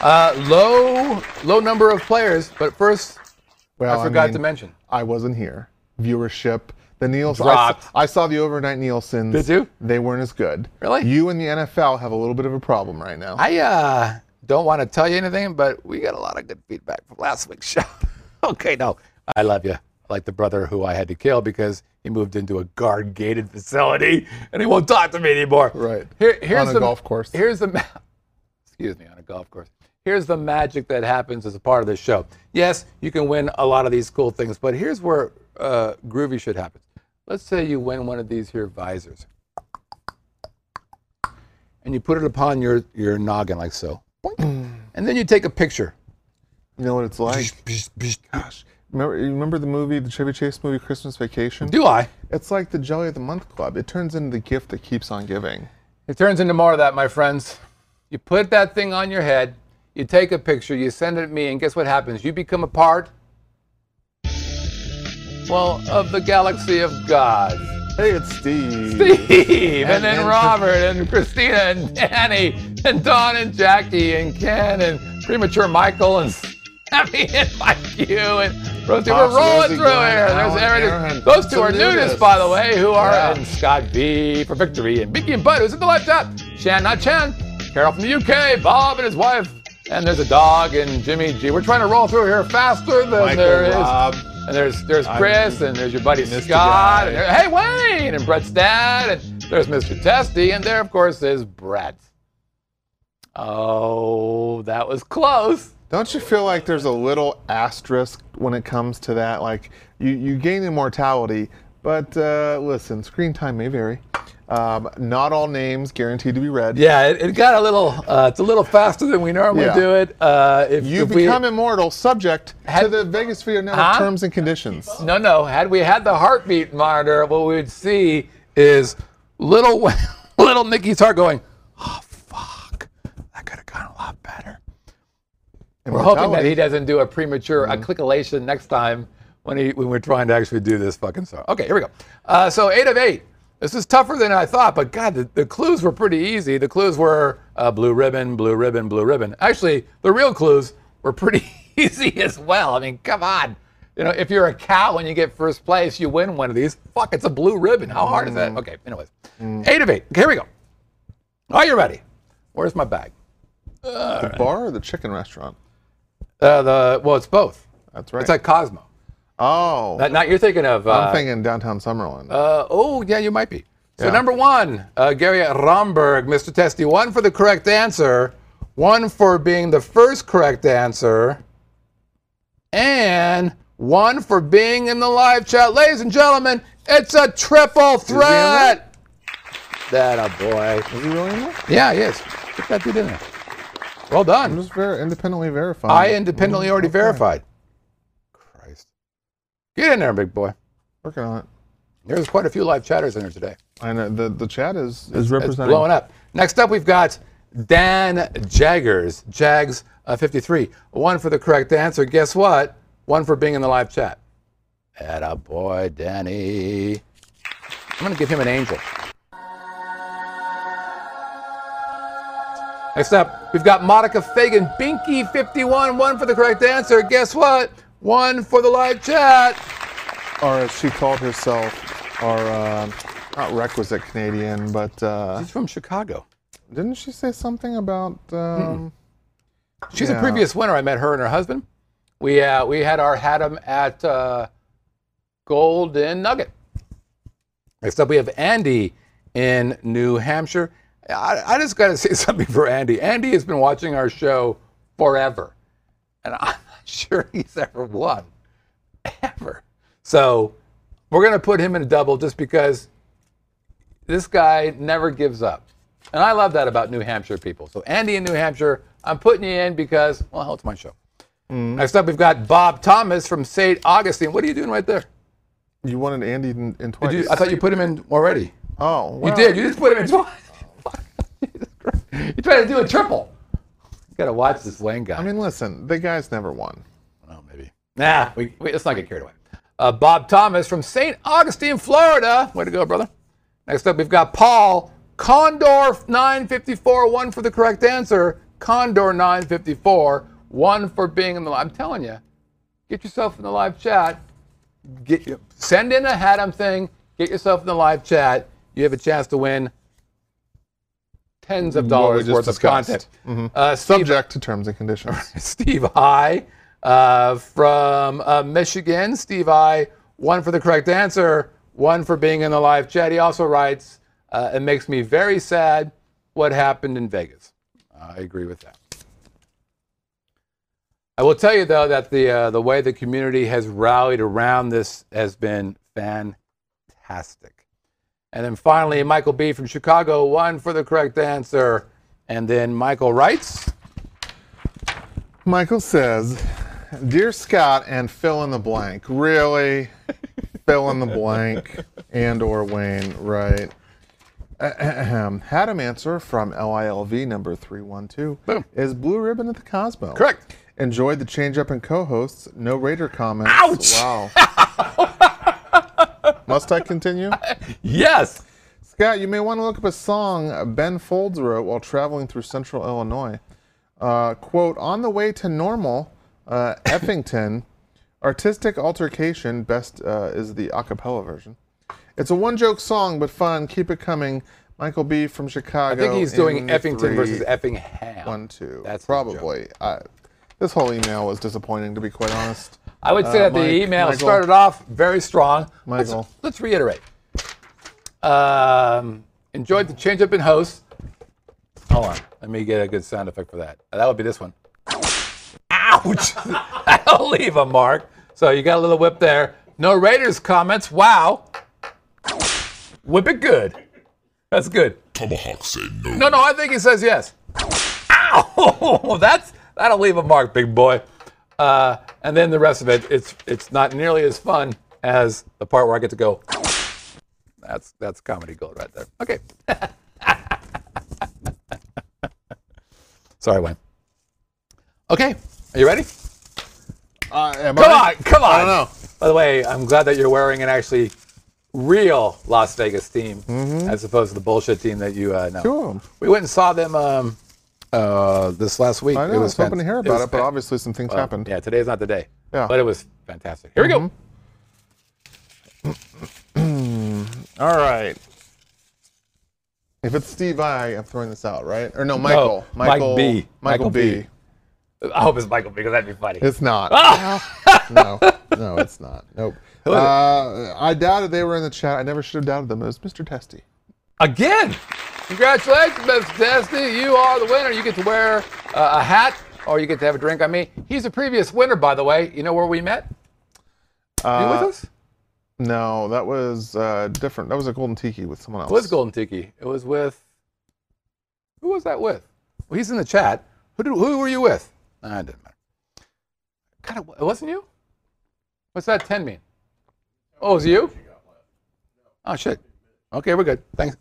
Uh, low, low number of players, but first, Well, I forgot mean, to mention. I wasn't here. Viewership. The Nielsen. I, I, saw the overnight Nielsen's. Did you? They weren't as good. Really? You and the NFL have a little bit of a problem right now. I uh, don't want to tell you anything, but we got a lot of good feedback from last week's show. okay, no, I love you. Like the brother who I had to kill because he moved into a guard gated facility and he won't talk to me anymore. Right. Here, here's On a the golf course. Here's the map. excuse me on a golf course. Here's the magic that happens as a part of this show. Yes, you can win a lot of these cool things, but here's where uh, groovy shit happens. Let's say you win one of these here visors, and you put it upon your your noggin like so, and then you take a picture. you know what it's like? Gosh. Remember, you remember the movie, the Chevy Chase movie, Christmas Vacation? Do I? It's like the Jelly of the Month Club. It turns into the gift that keeps on giving. It turns into more of that, my friends. You put that thing on your head, you take a picture, you send it to me, and guess what happens? You become a part, well, of the galaxy of gods. Hey, it's Steve. Steve, and, And- then and- Robert, and Christina, and Danny, and Don, and Jackie, and Ken, and premature Michael, and Sammy, and Mike you, and Rosie. We're rolling Rosie, through here. There's everything. Those two are nudists, nudists. by the way, who are Yeah. and Scott B for victory, and Mickey and Bud, who's in the live chat. Shan, not Chan. Carol from the UK, Bob and his wife, and there's a dog, and Jimmy G. We're trying to roll through here faster than Michael, there is. Rob. And there's there's I'm Chris, and there's your buddy. Scott, and there- hey Wayne, and Brett's dad, and there's Mr. Testy, and there of course is Brett. Oh, that was close. Don't you feel like there's a little asterisk when it comes to that? Like you, you gain immortality, but uh, listen, screen time may vary. Um, not all names guaranteed to be read. Yeah, it, it got a little. Uh, it's a little faster than we normally Yeah. do it. Uh, if You if we- become immortal subject to the Vegas Video Network Huh? terms and conditions. No, no. Had we had the heartbeat monitor, what we would see is little little Nicky's heart going, "Oh fuck, that could have gone a lot better." And We're hoping that he doesn't do a premature a clickalation next time when he when we're trying to actually do this fucking song. Okay, here we go. Uh, so eight of eight. This is tougher than I thought, but God, the, the clues were pretty easy. The clues were uh, blue ribbon, blue ribbon, blue ribbon. Actually, the real clues were pretty easy as well. I mean, come on. You know, if you're a cow and you get first place, you win one of these. Fuck, it's a blue ribbon. How hard is that? Okay, anyways. Eight of eight. Okay, here we go. Are you ready? Where's my bag? The bar or the chicken restaurant? Uh, the well, it's both. That's right. It's at Cosmo. Oh, Not, not you're thinking of. Uh, I'm thinking downtown Summerlin. uh, oh, yeah, you might be. So Yeah. number one, uh, Gary Romberg, Mr. Testy, one for the correct answer, one for being the first correct answer, and one for being in the live chat. Ladies and gentlemen, it's a triple threat. That a boy. Is he really in there? Yeah, he is. Get that dude in there. Well I'm done. just very independently verified. I independently already verified. Get in there, big boy. Working on it. There's quite a few live chatters in here today. I know the the chat is is It's blowing up. Next up, we've got Dan Jaggers, Jags uh, 53. One for the correct answer. Guess what? One for being in the live chat. Atta boy, Danny. I'm going to give him an angel. Next up, we've got Monica Fagan, Binky 51. One for the correct answer. Guess what? One for the live chat. or as she called herself, or uh, not requisite Canadian, but uh, She's from Chicago. didn't she say something about? Um, She's a previous winner. I met her and her husband. We uh, we had our had 'em at uh, Golden Nugget. Next up, we have Andy in New Hampshire. I, I just got to say something for Andy. Andy has been watching our show forever, and not sure he's ever won, ever. So we're gonna put him in a double just because this guy never gives up. And I love that about New Hampshire people. So Andy in New Hampshire, I'm putting you in because, well, hell, it's my show. Mm-hmm. Next up, we've got Bob Thomas from St. Augustine. What are you doing right there? You wanted Andy in, in twice. You, I thought you put him in already. Oh, You did. You just put him in oh, twice. Jesus Christ. You tried to do a triple. You gotta watch this Wayne guy. I mean, listen, the guy's never won. Oh, maybe. Nah, we, we, let's not get carried away. Uh, Bob Thomas from St. Augustine, Florida. Way to go, brother. Next up, we've got Paul Condor 954, one for the correct answer. Condor 954, one for being in the. I'm telling you, get yourself in the live chat. Get you send in a Haddam thing. Get yourself in the live chat. You have a chance to win tens of dollars worth discussed. Mm-hmm. of content. Uh, Steve, Subject to terms and conditions. Steve I uh, from uh, Michigan. Steve I, one for the correct answer, one for being in the live chat. He also writes, uh, It makes me very sad what happened in Vegas. I agree with that. I will tell you, though, that the, uh, the way the community has rallied around this has been fantastic. And then finally, Michael B. from Chicago, one for the correct answer. And then Michael writes, Michael says, Dear Scott and fill in the blank. Really? fill in the blank and or Wayne, right? Ahem. Had him answer from LILV number 312 Boom. is Blue Ribbon at the Cosmo. Correct. Enjoyed the change up in co-hosts. No Raider comments. Ouch! Wow. Must I continue? Yes. Scott, you may want to look up a song Ben Folds wrote while traveling through central Illinois. Uh, quote, on the way to normal, uh, Effington, artistic altercation, best uh, is the a cappella version. It's a one joke song, but fun. Keep it coming. Michael B. from Chicago. I think he's doing Effington three, versus Effingham. One, two. That's probably. I, this whole email was disappointing, to be quite honest. I would say Uh, that the Mike- email Michael. started off very strong. Let's- Let's, reiterate. Um, enjoyed the change up in hosts. Hold on. Let me get a good sound effect for that. That would be this one. Ouch! That'll leave a mark. So you got a little whip there. No Raiders comments. Wow. Whip it good. That's good. Tomahawk said no. No, no, I think he says yes. Ow! That's that'll leave a mark, big boy. Uh, and then the rest of it, it's it's not nearly as fun as the part where I get to go. That's that's comedy gold right there. Okay. Sorry, Wayne. Okay, are you ready? Uh, am Come I? on, come on. I don't know. By the way, I'm glad that you're wearing an actually real Las Vegas team as opposed to the bullshit team that you uh, know. Them. We went and saw them um, uh, this last week. I know. It I was was hoping to hear about it, but fan- obviously some things well, happened. Yeah, today's not the day. Yeah. But it was fantastic. Here we go. All right. If it's Steve I, I'm throwing this out, right? Or no, Michael. Mike Michael B. Michael, Michael B. B. I hope it's Michael B, because that'd be funny. It's not. Ah! no, no, it's not. Nope. It? Uh, I doubted they were in the chat. I never should have doubted them. It was Mr. Testy. Again, congratulations, Mr. Testy. You are the winner. You get to wear uh, a hat or you get to have a drink on me. He's a previous winner, by the way. You know where we met? you Uh, with us? No, that was uh, different. That was a Golden Tiki with someone else. It was Golden Tiki. It was with. Who was that with? Well, he's in the chat. Who, did, who were you with? Nah, it didn't matter. God, it wasn't you? What's that 10 mean? Oh, it was you? Oh, shit. Okay, we're good. Thanks.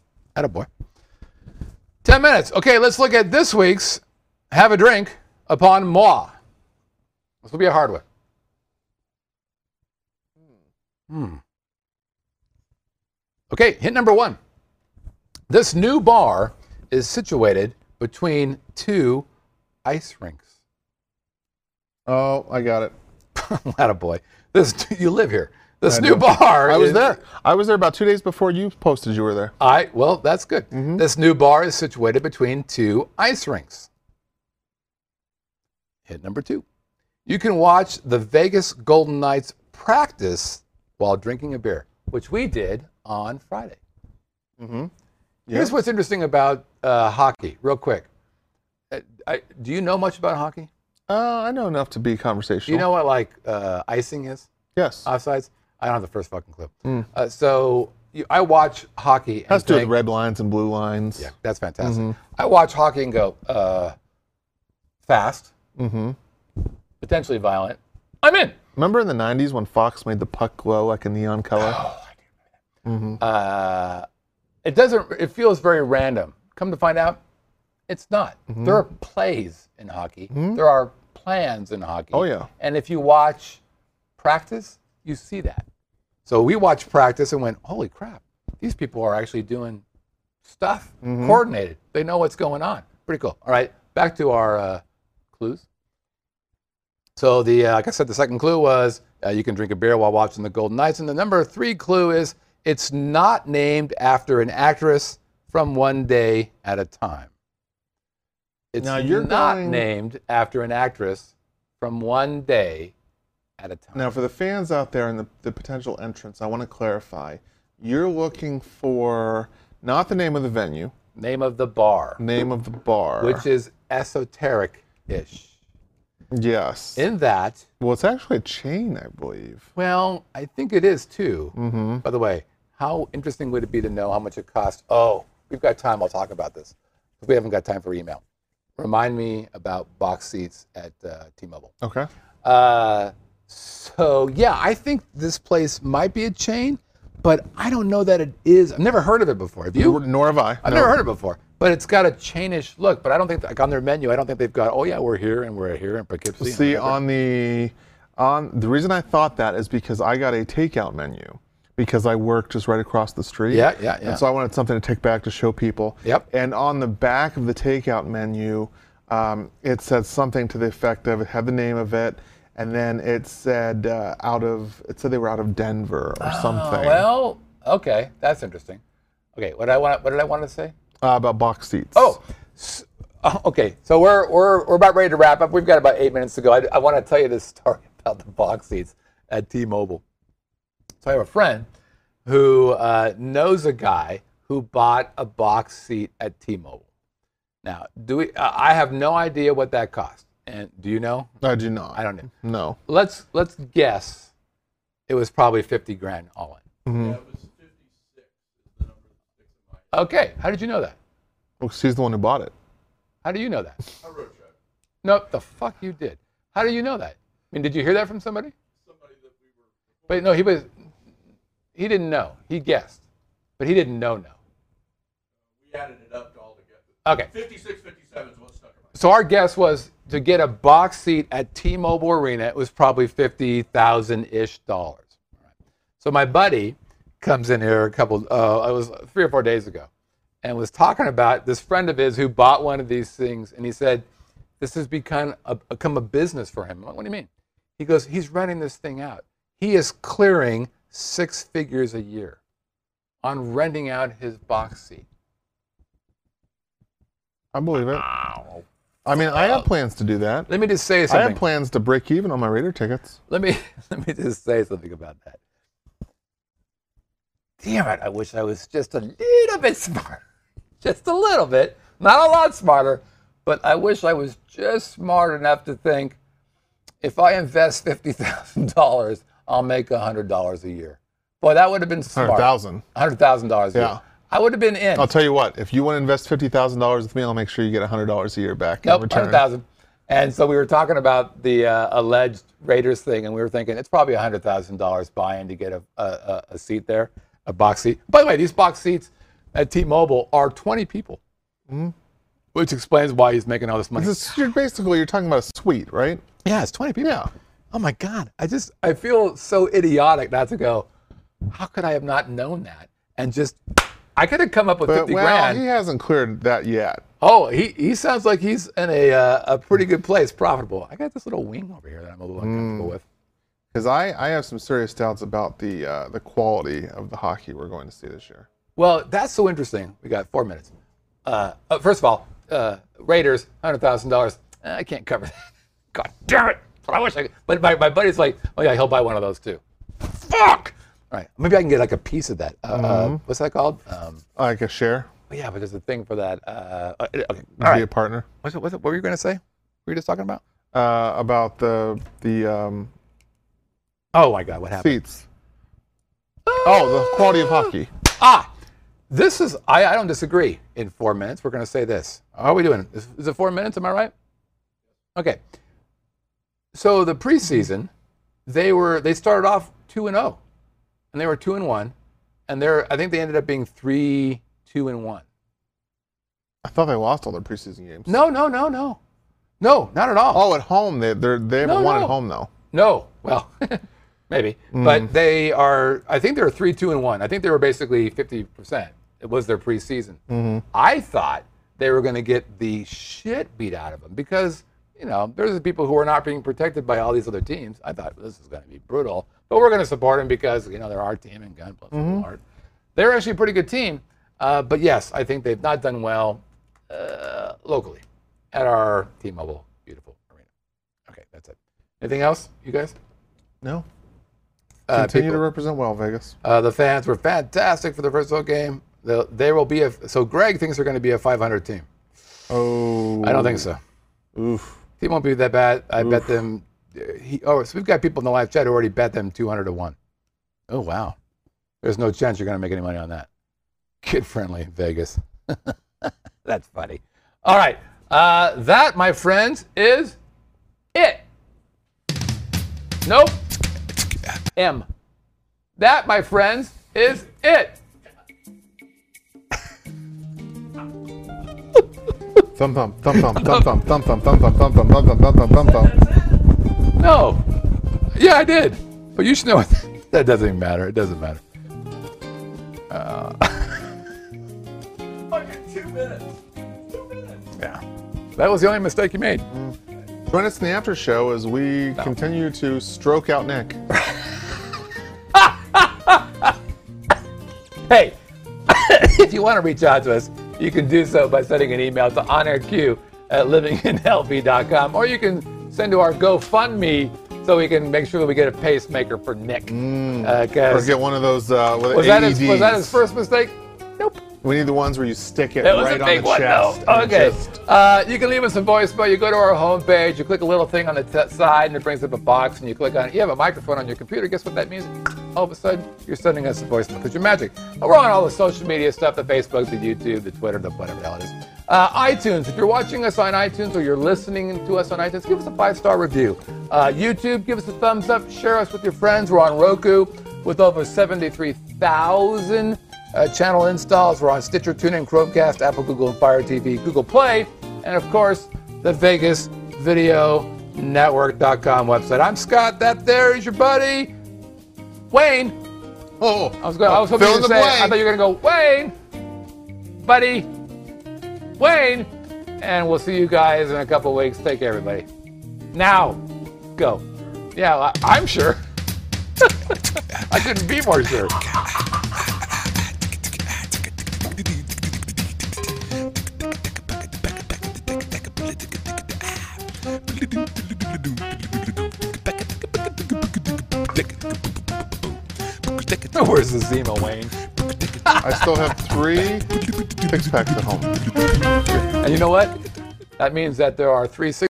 boy. 10 minutes. Okay, let's look at this week's Have a Drink upon moi. This will be a hard one. Hmm. Okay, hint number one. This new bar is situated between two ice rinks. Oh, I got it. Attaboy. This you live here. This new bar. I was is- there. I was there about two days before you posted you were there. I well, that's good. Mm-hmm. This new bar is situated between two ice rinks. Hit number two. You can watch the Vegas Golden Knights practice while drinking a beer, which we did on Friday. Mm-hmm. Here's what's interesting about uh, hockey, real quick. Uh, I, do you know much about hockey? Uh, I know enough to be conversational. you know what like uh, icing is? Yes. Offsides? I don't have the first fucking clue. Uh, so you, I watch hockey. And Has to do with think, red lines and blue lines. Yeah, that's fantastic. I watch hockey and go uh, fast, Mm-hmm. potentially violent, I'm in. Remember in the '90s when Fox made the puck glow like a neon color? Uh, it doesn't. It feels very random. Come to find out, it's not. Mm-hmm. There are plays in hockey. There are plans in hockey. Oh, yeah. And if you watch practice, you see that. So we watched practice and went, "Holy crap! These people are actually doing stuff, Mm-hmm. coordinated. They know what's going on. Pretty cool." All right, back to our uh, clues. So the uh, like I said, the second clue was uh, you can drink a beer while watching the Golden Knights, and the number three clue is it's not named after an actress from One Day at a Time. It's Now, you're not going- named after an actress from One Day at a Time. Now, for the fans out there and the, the potential entrants, I want to clarify. You're looking for not the name of the venue, Name of the bar, name of the bar. which is esoteric-ish. yes. In that, well, it's actually a chain, I believe. well, I think it is too. Mm-hmm. By the way, how interesting would it be to know how much it costs? Oh, we've got time. I'll talk about this. We haven't got time for email. Remind me about box seats at uh, T-Mobile. Okay. Uh, so yeah, I think this place might be a chain, but I don't know that it is. I've never heard of it before. Have you? Nor have I. I've never heard of it before. But it's got a chainish look. But I don't think like on their menu, I don't think they've got. Oh yeah, we're here and we're here in Poughkeepsie. See, on the on the reason I thought that is because I got a takeout menu because I work just right across the street. Yeah, yeah, yeah. And so I wanted something to take back to show people. Yep. And on the back of the takeout menu, um, it said something to the effect of it had the name of it, and then it said uh, out of it said they were out of Denver or something Oh, well, okay, that's interesting. Okay, what I want. What did I want to say? uh, about box seats. Oh, s- oh, okay. So we're, we're, we're about ready to wrap up. We've got about eight minutes to go. I, I want to tell you this story about the box seats at T-Mobile. So I have a friend who uh, knows a guy who bought a box seat at T-Mobile. Now, do we? Uh, I have no idea what that cost. And do you know? I do not. I don't know. No. Let's let's guess. It was probably fifty grand all in. Mm-hmm. Okay. How did you know that? Well, 'cause he's the one who bought it. How do you know that? I wrote check. No, the fuck you did. How do you know that? I mean, did you hear that from somebody? Somebody that we were. But no, he was. He didn't know. He guessed, but he didn't know. No. We added it up to all together. Okay. 56, 57 is what stuck in my So our guess was to get a box seat at T-Mobile Arena. It was probably fifty thousand ish dollars. So my buddy comes in here a couple. Uh, it was three or four days ago, and was talking about this friend of his who bought one of these things, and he said, "This has become a, become a business for him." I'm like, what do you mean? He goes, "He's renting this thing out. He is clearing six figures a year on renting out his box seat." I believe it. I mean, I have uh, plans to do that. Let me just say I have plans to break even on my Raider tickets. let me let me just say something about that. Damn it! I wish I was just a little bit smarter, just a little bit, not a lot smarter, but I wish I was just smart enough to think if I invest fifty thousand dollars, I'll make hundred dollars a year. Boy, that would have been smart. Hundred thousand. Hundred thousand dollars Yeah. I would have been in. I'll tell you what. If you want to invest fifty thousand dollars with me, I'll make sure you get hundred dollars a year back in Nope, return. hundred thousand. And so we were talking about the uh, alleged Raiders thing, and we were thinking it's probably hundred thousand dollars buy-in to get a, a, a, seat there, a box seat. By the way, these box seats at T-Mobile are twenty people, which explains why he's making all this money. This is- you're basically you're talking about a suite, right? yeah, it's twenty people. Yeah. Oh my God, I just I feel so idiotic not to go. How could I have not known that? And just I could have come up with But fifty well, grand. he hasn't cleared that yet. Oh, he, he sounds like he's in a uh, a pretty good place, profitable. I got this little wing over here that I'm a little uncomfortable with. Because I, I have some serious doubts about the uh, the quality of the hockey we're going to see this year. Well, that's so interesting. We got four minutes. Uh, uh, first of all, uh, Raiders, hundred thousand dollars. I can't cover that. God damn it! I wish I could. But my, my buddy's like, oh yeah, he'll buy one of those too. Fuck. All right, maybe I can get like a piece of that. Uh, uh, what's that called? Um, Like a share, yeah, but there's a thing for that. Uh, uh, okay, all be right. a partner. What's it, what's it, what were you going to say? What were you just talking about? Uh, about the the um, Oh my God, what happened? seats. Oh, the quality of hockey. Ah, this is, I, I don't disagree. In four minutes, we're going to say this. How are we doing? Is, is it four minutes? Am I right? Okay. So the preseason they were they started off two and zero, and they were two and one, and they're I think they ended up being three two and one. I thought they lost all their preseason games. No, no, no, no, no, not at all. Oh, at home they they're, they haven't No, won no. at home though. No, well, maybe, Mm. but they are. I think they were three, two, and one. I think they were basically fifty percent. It was their preseason. Mm-hmm. I thought they were going to get the shit beat out of them because you know there's the people who are not being protected by all these other teams. I thought this is going to be brutal, but we're going to support them because you know they're our team and Gunpla Mm-hmm. aren't. They're actually a pretty good team, uh, but yes, I think they've not done well uh, locally at our T-Mobile beautiful arena. Okay, that's it. Anything else, you guys? No. Uh, Continue to represent well, Vegas. uh, the fans were fantastic for the first whole game. They'll, there will be a. So Greg thinks they're going to be a 500 team. Oh. I don't think so. Oof. Team won't be that bad. I bet them. Uh, He, oh, so we've got people in the live chat who already bet them 200 to one. Oh wow. There's no chance you're going to make any money on that. Kid friendly Vegas. That's funny. All right. Uh, that, my friends, is it. Nope. M. That, my friends, is it. Thump thump thump thumb thump thumb thump thump thump thump thump thump thump thump. No. Yeah, I did. But you should know it. That doesn't even matter. It doesn't matter. Uh, Two minutes. Two minutes. yeah. That was the only mistake you made. Join us in the after show as we continue to stroke out Nick. Hey, if you want to reach out to us, you can do so by sending an email to onairq at livinginlv.com or you can send to our GoFundMe so we can make sure that we get a pacemaker for Nick. Uh, 'cause- Or get one of those uh, was, that his, was that his first mistake? Nope. We need the ones where you stick it It was right a on big the one, chest. though. Okay. Uh, you can leave us a voicemail. You go to our homepage, you click a little thing on the t- side, and it brings up a box, and you click on it. You have a microphone on your computer. Guess what that means? All of a sudden, you're sending us a voicemail because you're magic. And we're on all the social media stuff the Facebook, the YouTube, the Twitter, the whatever the hell it is. Uh, iTunes. If you're watching us on iTunes or you're listening to us on iTunes, give us a five star review. Uh, YouTube, give us a thumbs up. Share us with your friends. We're on Roku with over 73,000 uh, channel installs. We're on Stitcher, TuneIn, Chromecast, Apple, Google, and Fire TV, Google Play, and of course, the Vegas Video Network.com website. I'm Scott. That there is your buddy, Wayne. Oh, I was going. I was hoping you in to the say. I thought you were going to go, Wayne, buddy, Wayne, and we'll see you guys in a couple weeks. Take care, everybody. Now, go. Yeah, I'm sure. I couldn't be more sure. Where's the Zima, Wayne? I still have three six packs at home. And you know what? That means that there are three six.